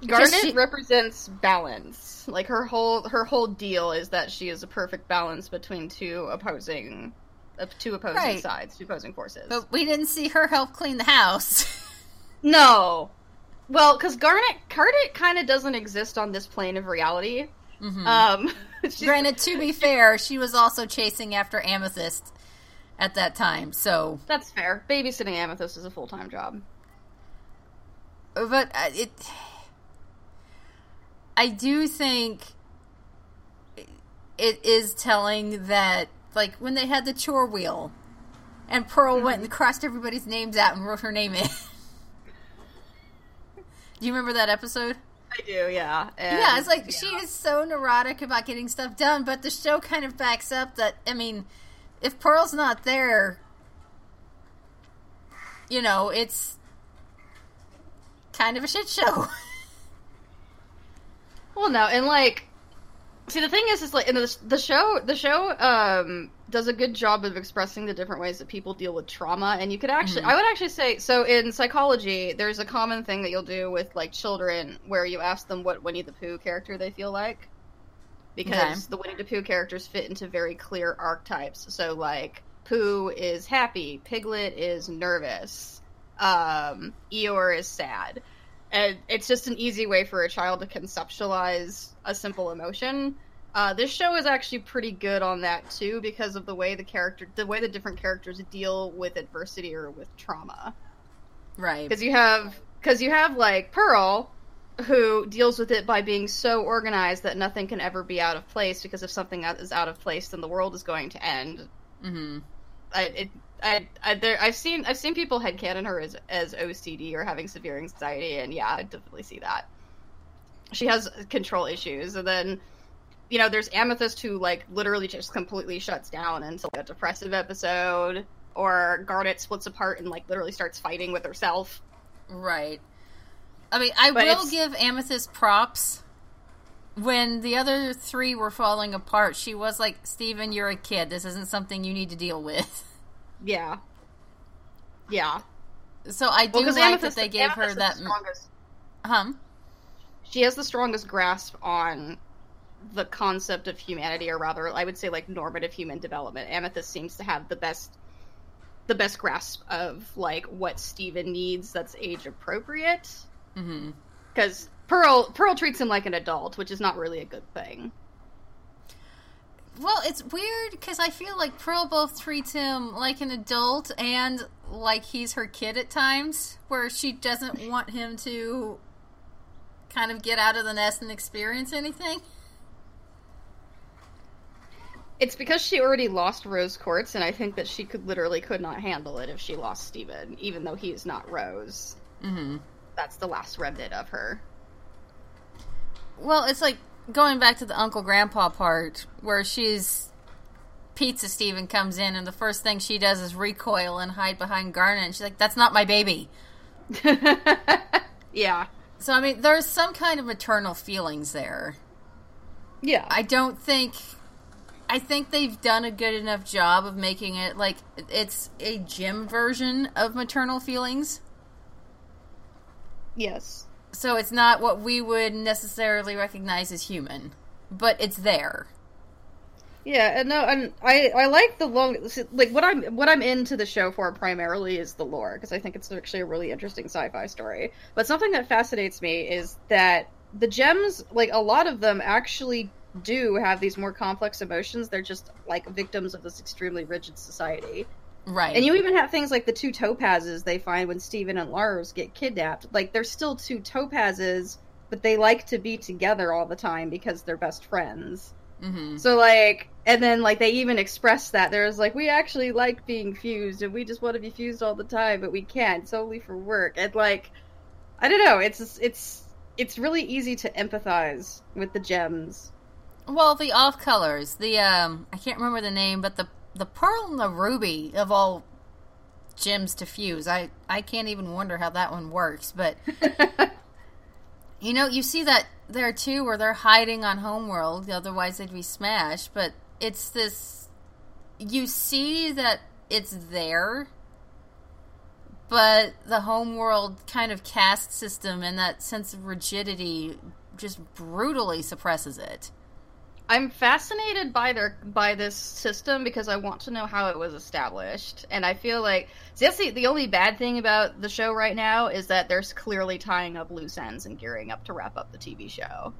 Garnet she... represents balance. Like her whole her whole deal is that she is a perfect balance between two opposing uh, two opposing right. sides, two opposing forces. But we didn't see her help clean the house. no. Well, because Garnet Garnet kind of doesn't exist on this plane of reality. Mm-hmm. Um, Granted, to be fair, she was also chasing after Amethyst at that time, so that's fair. Babysitting Amethyst is a full time job, but uh, it. I do think it is telling that, like, when they had the chore wheel, and Pearl mm-hmm. went and crossed everybody's names out and wrote her name in. do you remember that episode? I do, yeah. And, yeah, it's like yeah. she is so neurotic about getting stuff done, but the show kind of backs up that I mean, if Pearl's not there, you know, it's kind of a shit show. well, no, and like, see, the thing is, is like in the the show, the show um does a good job of expressing the different ways that people deal with trauma and you could actually mm-hmm. i would actually say so in psychology there's a common thing that you'll do with like children where you ask them what winnie the pooh character they feel like because okay. the winnie the pooh characters fit into very clear archetypes so like pooh is happy piglet is nervous um, eeyore is sad and it's just an easy way for a child to conceptualize a simple emotion uh, this show is actually pretty good on that too, because of the way the character, the way the different characters deal with adversity or with trauma. Right. Because you have, because you have like Pearl, who deals with it by being so organized that nothing can ever be out of place. Because if something is out of place, then the world is going to end. Mm-hmm. I, it, I, I, there, I've seen, I've seen people headcanon her as, as OCD or having severe anxiety, and yeah, I definitely see that. She has control issues, and then you know, there's Amethyst who like literally just completely shuts down into like, a depressive episode, or Garnet splits apart and like literally starts fighting with herself. Right. I mean, I but will it's... give Amethyst props. When the other three were falling apart, she was like, "Steven, you're a kid. This isn't something you need to deal with." Yeah. Yeah. So I do well, like Amethyst, that they gave Amethyst her that. Strongest... Hum. She has the strongest grasp on the concept of humanity, or rather, I would say like normative human development. Amethyst seems to have the best the best grasp of like what Steven needs that's age appropriate. Because mm-hmm. Pearl Pearl treats him like an adult, which is not really a good thing. Well, it's weird because I feel like Pearl both treats him like an adult and like he's her kid at times, where she doesn't want him to kind of get out of the nest and experience anything. It's because she already lost Rose Quartz, and I think that she could literally could not handle it if she lost Steven, even though he is not Rose. Mm-hmm. That's the last remnant of her. Well, it's like going back to the Uncle Grandpa part, where she's Pizza Steven comes in, and the first thing she does is recoil and hide behind Garnet. And she's like, "That's not my baby." yeah. So I mean, there's some kind of maternal feelings there. Yeah. I don't think I think they've done a good enough job of making it like it's a gem version of maternal feelings. Yes. So it's not what we would necessarily recognize as human, but it's there. Yeah, and no, and I I like the long like what I'm what I'm into the show for primarily is the lore because I think it's actually a really interesting sci-fi story. But something that fascinates me is that the gems, like a lot of them, actually do have these more complex emotions. They're just like victims of this extremely rigid society. Right. And you even have things like the two topazes they find when Steven and Lars get kidnapped. Like they're still two topazes, but they like to be together all the time because they're best friends. Mm-hmm. So like, and then like they even express that there's like we actually like being fused and we just want to be fused all the time, but we can't. It's only for work. And like, I don't know. It's it's it's really easy to empathize with the gems well, the off colors, the um, I can't remember the name, but the the pearl and the ruby of all gems to fuse. I I can't even wonder how that one works, but you know, you see that there too where they're hiding on Homeworld, otherwise they'd be smashed, but it's this you see that it's there but the homeworld kind of caste system and that sense of rigidity just brutally suppresses it. I'm fascinated by their by this system because I want to know how it was established, and I feel like see, that's the, the only bad thing about the show right now is that there's clearly tying up loose ends and gearing up to wrap up the TV show.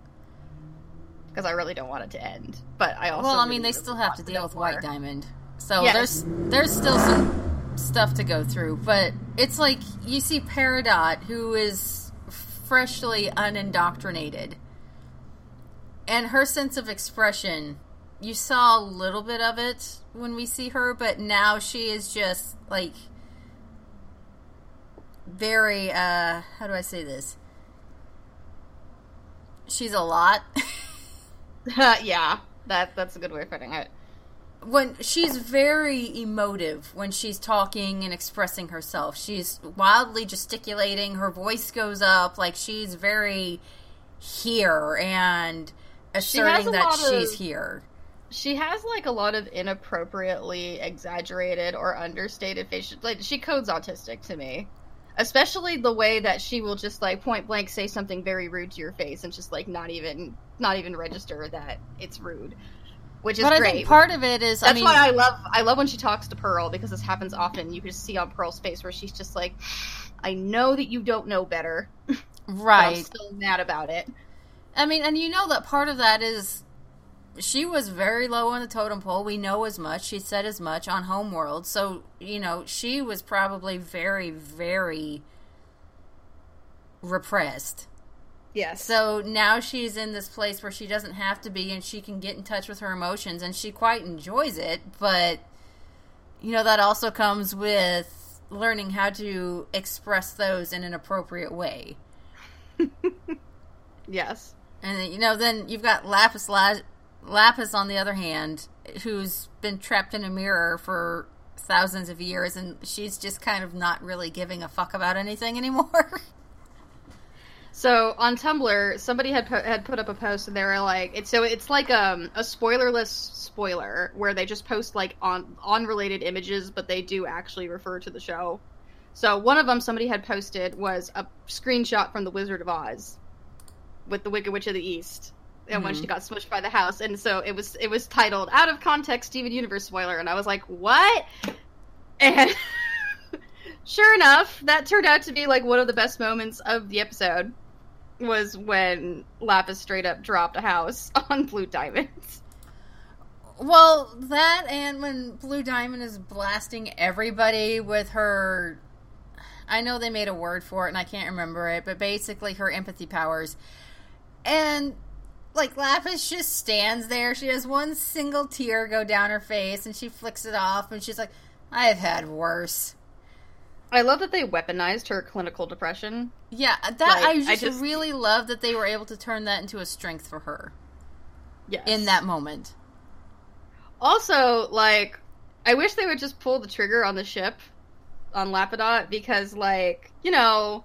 Because I really don't want it to end, but I also well, I mean, they really still have to deal with more. White Diamond, so yes. there's there's still some stuff to go through, but it's like you see Peridot, who is freshly unindoctrinated and her sense of expression you saw a little bit of it when we see her but now she is just like very uh how do i say this? She's a lot. Yeah that that's a good way of putting it. When she's very emotive when she's talking and expressing herself. She's wildly gesticulating her voice goes up like she's very here and asserting that she's of, here. She has like a lot of inappropriately exaggerated or understated facial. Like she codes autistic to me, especially the way that she will just like point blank say something very rude to your face and just like not even not even register that it's rude. Which is but great. I think part of it is that's I mean, why I love I love when she talks to Pearl because this happens often. You can just see on Pearl's face where she's just like, "I know that you don't know better, right? I'm still mad about it." I mean, and you know that part of that is she was very low on the totem pole. We know as much. She said as much on Homeworld. So, you know, she was probably very, very repressed. Yes. So now she's in this place where she doesn't have to be and she can get in touch with her emotions and she quite enjoys it. But, you know, that also comes with learning how to express those in an appropriate way. yes. And you know, then you've got Lapis La- Lapis on the other hand, who's been trapped in a mirror for thousands of years, and she's just kind of not really giving a fuck about anything anymore. So on Tumblr, somebody had put, had put up a post, and they were like, "It's so it's like um, a spoilerless spoiler where they just post like on unrelated images, but they do actually refer to the show." So one of them somebody had posted was a screenshot from The Wizard of Oz, with the Wicked Witch of the East, and mm-hmm. when she got smushed by the house, and so it was it was titled "Out of Context Steven Universe Spoiler," and I was like, "What?" And sure enough, that turned out to be like one of the best moments of the episode. Was when Lapis straight up dropped a house on Blue Diamonds. Well, that and when Blue Diamond is blasting everybody with her I know they made a word for it and I can't remember it, but basically her empathy powers. And like Lapis just stands there. She has one single tear go down her face and she flicks it off and she's like, I've had worse. I love that they weaponized her clinical depression. Yeah, that like, I, just I, just really love that they were able to turn that into a strength for her. Yes. In that moment. Also, like, I wish they would just pull the trigger on the ship on Lapidot because, like, you know,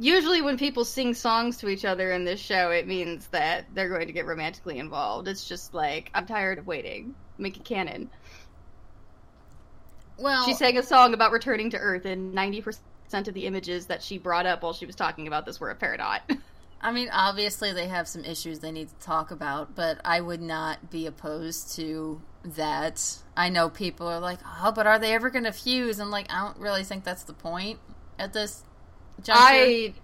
usually when people sing songs to each other in this show, it means that they're going to get romantically involved. It's just like, I'm tired of waiting. Make it canon. Well, she sang a song about returning to Earth, and 90% of the images that she brought up while she was talking about this were a Peridot. I mean, obviously they have some issues they need to talk about, but I would not be opposed to that. I know people are like, "Oh, but are they ever going to fuse?" And like, I don't really think that's the point at this I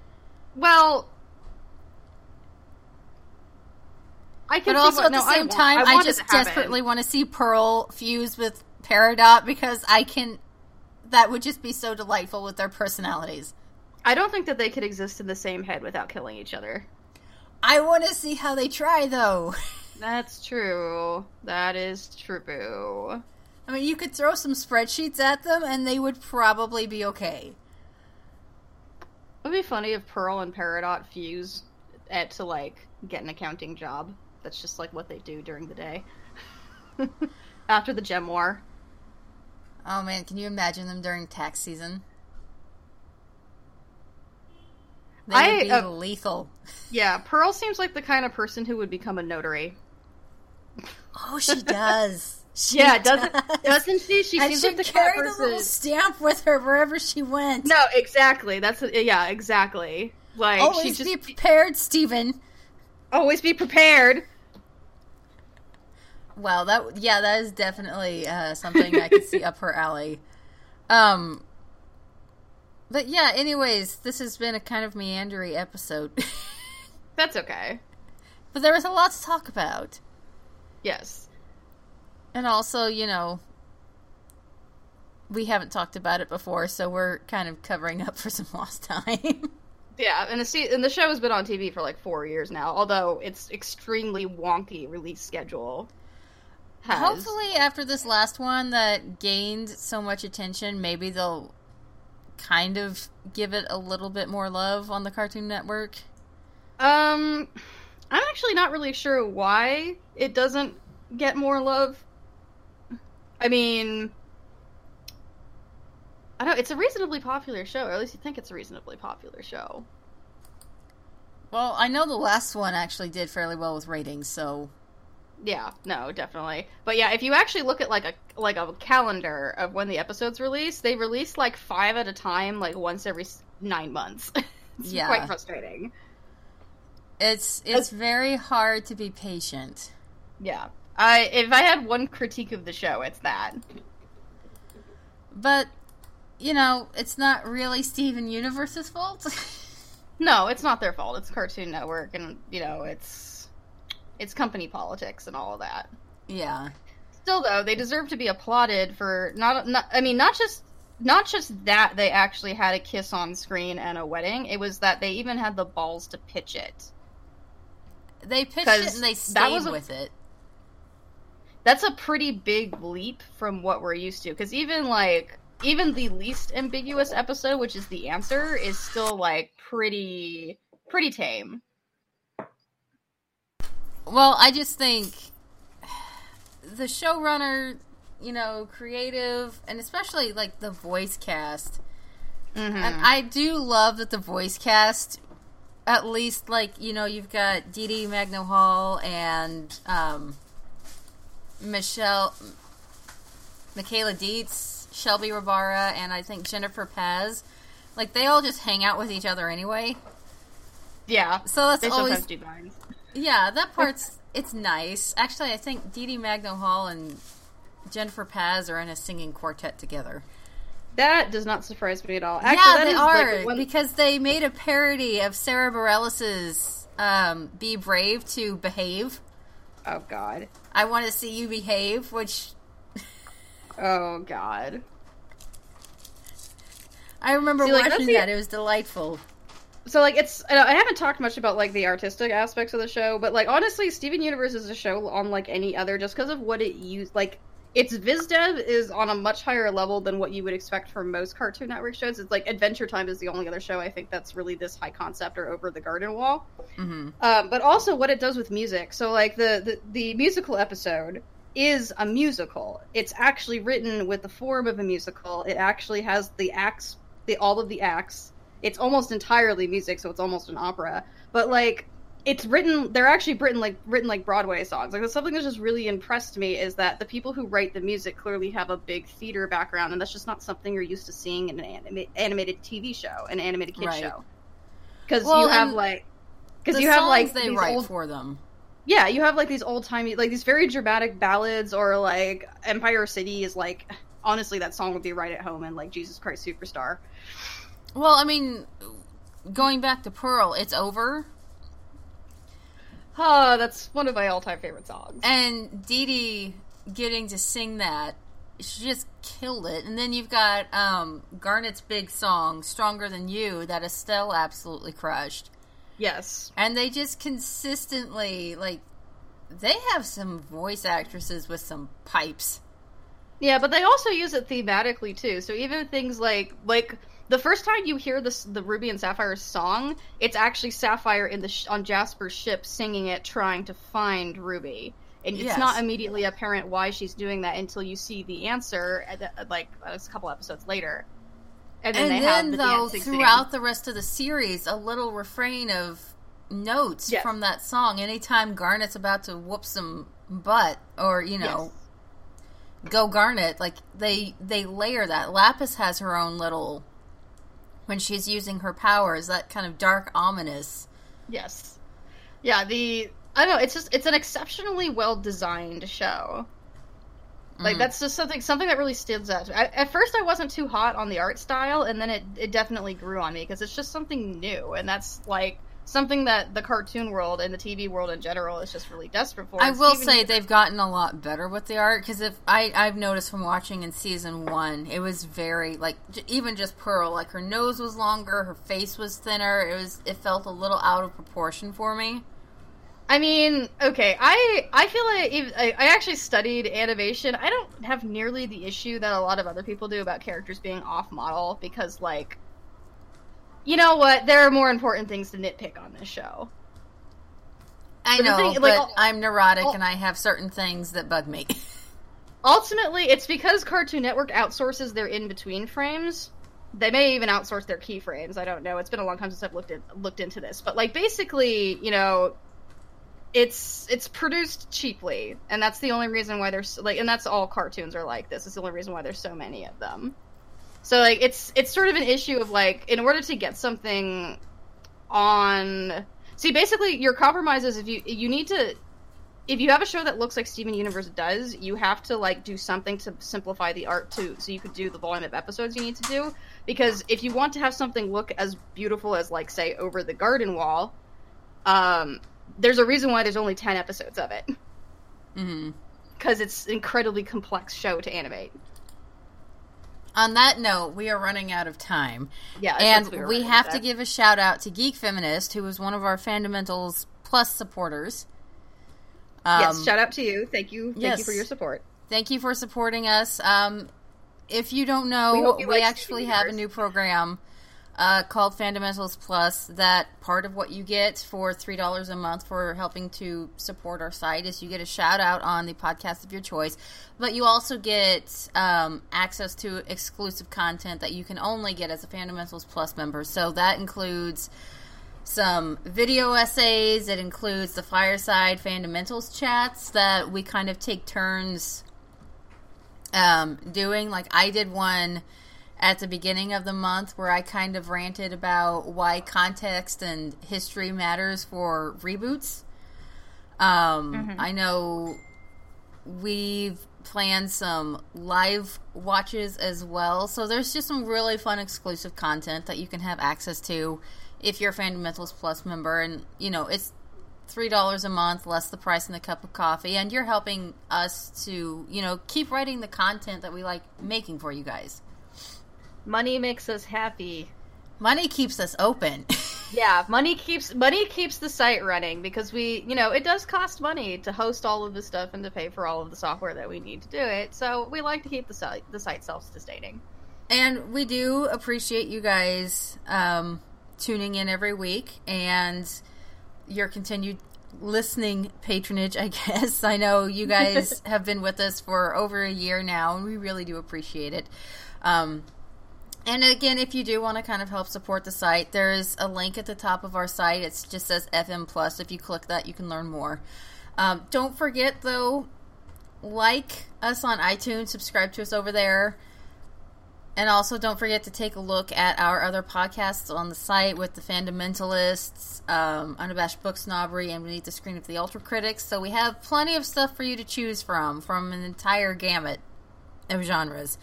well, I can. But also what, at the no, same I time, I, I just desperately want to see Pearl fuse with Peridot because I can. That would just be so delightful with their personalities. I don't think that they could exist in the same head without killing each other. I want to see how they try, though. That's true. That is true. I mean, you could throw some spreadsheets at them, and they would probably be okay. It would be funny if Pearl and Peridot fuse at to like get an accounting job. That's just like what they do during the day. After the gem war. Oh man, can you imagine them during tax season? They I, would be uh, lethal. Yeah, Pearl seems like the kind of person who would become a notary. Oh, she does. She yeah, doesn't does. doesn't she? She and seems like the carry kind of person... the little stamp with her wherever she went. No, exactly. That's yeah, exactly. Like always just... be prepared, Steven. Always be prepared. Well, that yeah, that is definitely uh, something I could see up her alley. Um, but yeah, anyways, this has been a kind of meandery episode. That's okay. But there was a lot to talk about. Yes. And also, you know, we haven't talked about it before, so we're kind of covering up for some lost time. yeah, and the and the show has been on TV for like four years now, although it's extremely wonky release schedule. Has. Hopefully, after this last one that gained so much attention, maybe they'll kind of give it a little bit more love on the Cartoon Network? Um, I'm actually not really sure why it doesn't get more love. I mean, I don't. It's a reasonably popular show, or at least you think it's a reasonably popular show. Well, I know the last one actually did fairly well with ratings, so yeah, no, definitely. But yeah, if you actually look at like a like a calendar of when the episodes release, they release like five at a time, like once every nine months. it's yeah. quite frustrating. It's it's very hard to be patient. Yeah, I if I had one critique of the show, it's that. But you know, it's not really Steven Universe's fault. no, it's not their fault. It's Cartoon Network, and you know, it's it's company politics and all of that. Yeah. Still, though, they deserve to be applauded for not. not I mean, not just not just that they actually had a kiss on screen and a wedding. It was that they even had the balls to pitch it. They pitched it and they stayed a, with it. That's a pretty big leap from what we're used to. Because even like even the least ambiguous episode, which is the answer, is still like pretty pretty tame. Well, I just think the showrunner, you know, creative, and especially like the voice cast. Mm-hmm. And I do love that the voice cast, at least like you know, you've got Dee Dee Magno-Hall and um, Michelle, Michaela Dietz, Shelby Rabara, and I think Jennifer Paz. Like they all just hang out with each other anyway. Yeah. So that's they always do vines. Yeah, that part's it's nice. Actually, I think Dee Dee Magno-Hall and Jennifer Paz are in a singing quartet together. That does not surprise me at all. Actually, yeah, they are like one... because they made a parody of Sara Bareilles' um, "Be Brave to Behave." Oh God! I want to see you behave, which. oh God! I remember see, like, watching that. It was delightful so like it's I haven't talked much about like the artistic aspects of the show, but like honestly, Steven Universe is a show on like any other just because of what it used. Like its viz dev is on a much higher level than what you would expect from most Cartoon Network shows. It's like Adventure Time is the only other show I think that's really this high concept or over the garden wall. Mm-hmm. Um, but also what it does with music. So like the, the the musical episode is a musical. It's actually written with the form of a musical. It actually has the acts, the all of the acts it's almost entirely music, so it's almost an opera. But like it's written they're actually written like written like broadway songs like something that just really impressed me is that the people who write the music clearly have a big theater background and that's just not something you're used to seeing in an anima- animated tv show an animated kid right. show because well, you have like because you have like they write old, for them yeah you have like these old timey like these very dramatic ballads or like empire city is like honestly that song would be right at home in like jesus christ superstar well, I mean, going back to Pearl, it's over. Oh, that's one of my all-time favorite songs. And Dee Dee getting to sing that, she just killed it. And then you've got um, Garnet's big song, "Stronger Than You," that Estelle absolutely crushed. Yes, and they just consistently like they have some voice actresses with some pipes. Yeah, but they also use it thematically too. So even things like like the first time you hear this the Ruby and Sapphire song, it's actually Sapphire in the sh- on Jasper's ship singing it, trying to find Ruby. and it's yes. not immediately apparent why she's doing that until you see the answer, uh, at, uh, like a couple episodes later. And then, and then the though, throughout scene. the rest of the series, a little refrain of notes yes. from that song. Anytime Garnet's about to whoop some butt, or you know, yes. go Garnet, like they they layer that. Lapis has her own little when she's using her powers, that kind of dark ominous. Yes. Yeah, the I don't know, it's just it's an exceptionally well designed show. Like mm. that's just something something that really stands out. I, at first, I wasn't too hot on the art style, and then it it definitely grew on me because it's just something new, and that's like something that the cartoon world and the TV world in general is just really desperate for. I will say they've gotten a lot better with the art because if I I've noticed from watching in season one, it was very like even just Pearl, like her nose was longer, her face was thinner. It was it felt a little out of proportion for me. I mean, okay, I I feel like I, I actually studied animation. I don't have nearly the issue that a lot of other people do about characters being off model because like you know what? There are more important things to nitpick on this show. I but know, thing, but like, I'm neurotic and I have certain things that bug me. ultimately, it's because Cartoon Network outsources their in between frames. They may even outsource their keyframes. I don't know. It's been a long time since I've looked looked into this, but like basically, you know, it's it's produced cheaply, and that's the only reason why there's like, and that's all cartoons are like this. It's the only reason why there's so many of them. So like it's it's sort of an issue of like in order to get something on See basically your compromise is if you you need to if you have a show that looks like Steven Universe does, you have to like do something to simplify the art too so you could do the volume of episodes you need to do because if you want to have something look as beautiful as like say over the garden wall um there's a reason why there's only 10 episodes of it. Mhm. Cuz it's an incredibly complex show to animate on that note, we are running out of time. Yeah, and we, we have to give a shout out to Geek Feminist, who was one of our Fandomentals Plus supporters. Um, yes, shout out to you. Thank you. Thank yes, you for your support. Thank you for supporting us. Um, if you don't know, we, we actually have a new program uh, called Fandomentals Plus. That part of what you get for three dollars a month for helping to support our site is you get a shout out on the podcast of your choice, but you also get um, access to exclusive content that you can only get as a Fandomentals Plus member. So that includes some video essays. It includes the fireside fandomentals chats that we kind of take turns um, doing. Like I did one at the beginning of the month where I kind of ranted about why context and history matters for reboots. Um, mm-hmm. I know we've planned some live watches as well, so there's just some really fun exclusive content that you can have access to if you're a Fandomentals Plus member, and you know it's three dollars a month less the price in the cup of coffee and you're helping us to you know keep writing the content that we like making for you guys Money makes us happy. Money keeps us open. yeah, money keeps money keeps the site running because we, you know, it does cost money to host all of the stuff and to pay for all of the software that we need to do it. So we like to keep the site the site self sustaining. And we do appreciate you guys um, tuning in every week and your continued listening patronage, I guess. I know you guys have been with us for over a year now, and we really do appreciate it. Um, and again, if you do want to kind of help support the site, there is a link at the top of our site. It just says FM Plus. If you click that, you can learn more. Um, don't forget, though, like us on iTunes, subscribe to us over there. And also, don't forget to take a look at our other podcasts on the site with the Fundamentalists, um, Unabashed Book Snobbery, and Beneath the Screen of the Ultra Critics. So we have plenty of stuff for you to choose from, from an entire gamut of genres.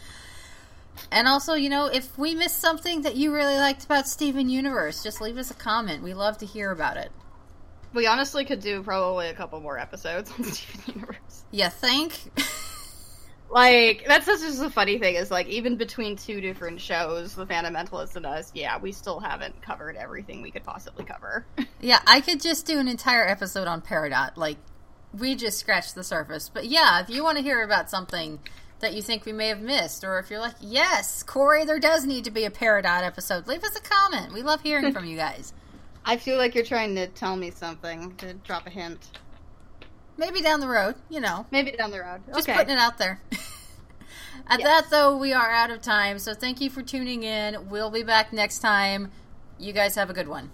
And also, you know, if we missed something that you really liked about Steven Universe, just leave us a comment. We love to hear about it. We honestly could do probably a couple more episodes on Steven Universe. You think? like that's just a funny thing is like even between two different shows, the Fundamentalist and us, yeah, we still haven't covered everything we could possibly cover. yeah, I could just do an entire episode on Peridot. Like we just scratched the surface. But yeah, if you want to hear about something that you think we may have missed, or if you're like, yes, Corey, there does need to be a Peridot episode, leave us a comment. We love hearing from you guys. I feel like you're trying to tell me something, to drop a hint. maybe down the road. You know, maybe down the road. Just okay. putting it out there. At yes. that though, we are out of time. So thank you for tuning in. We'll be back next time. You guys have a good one.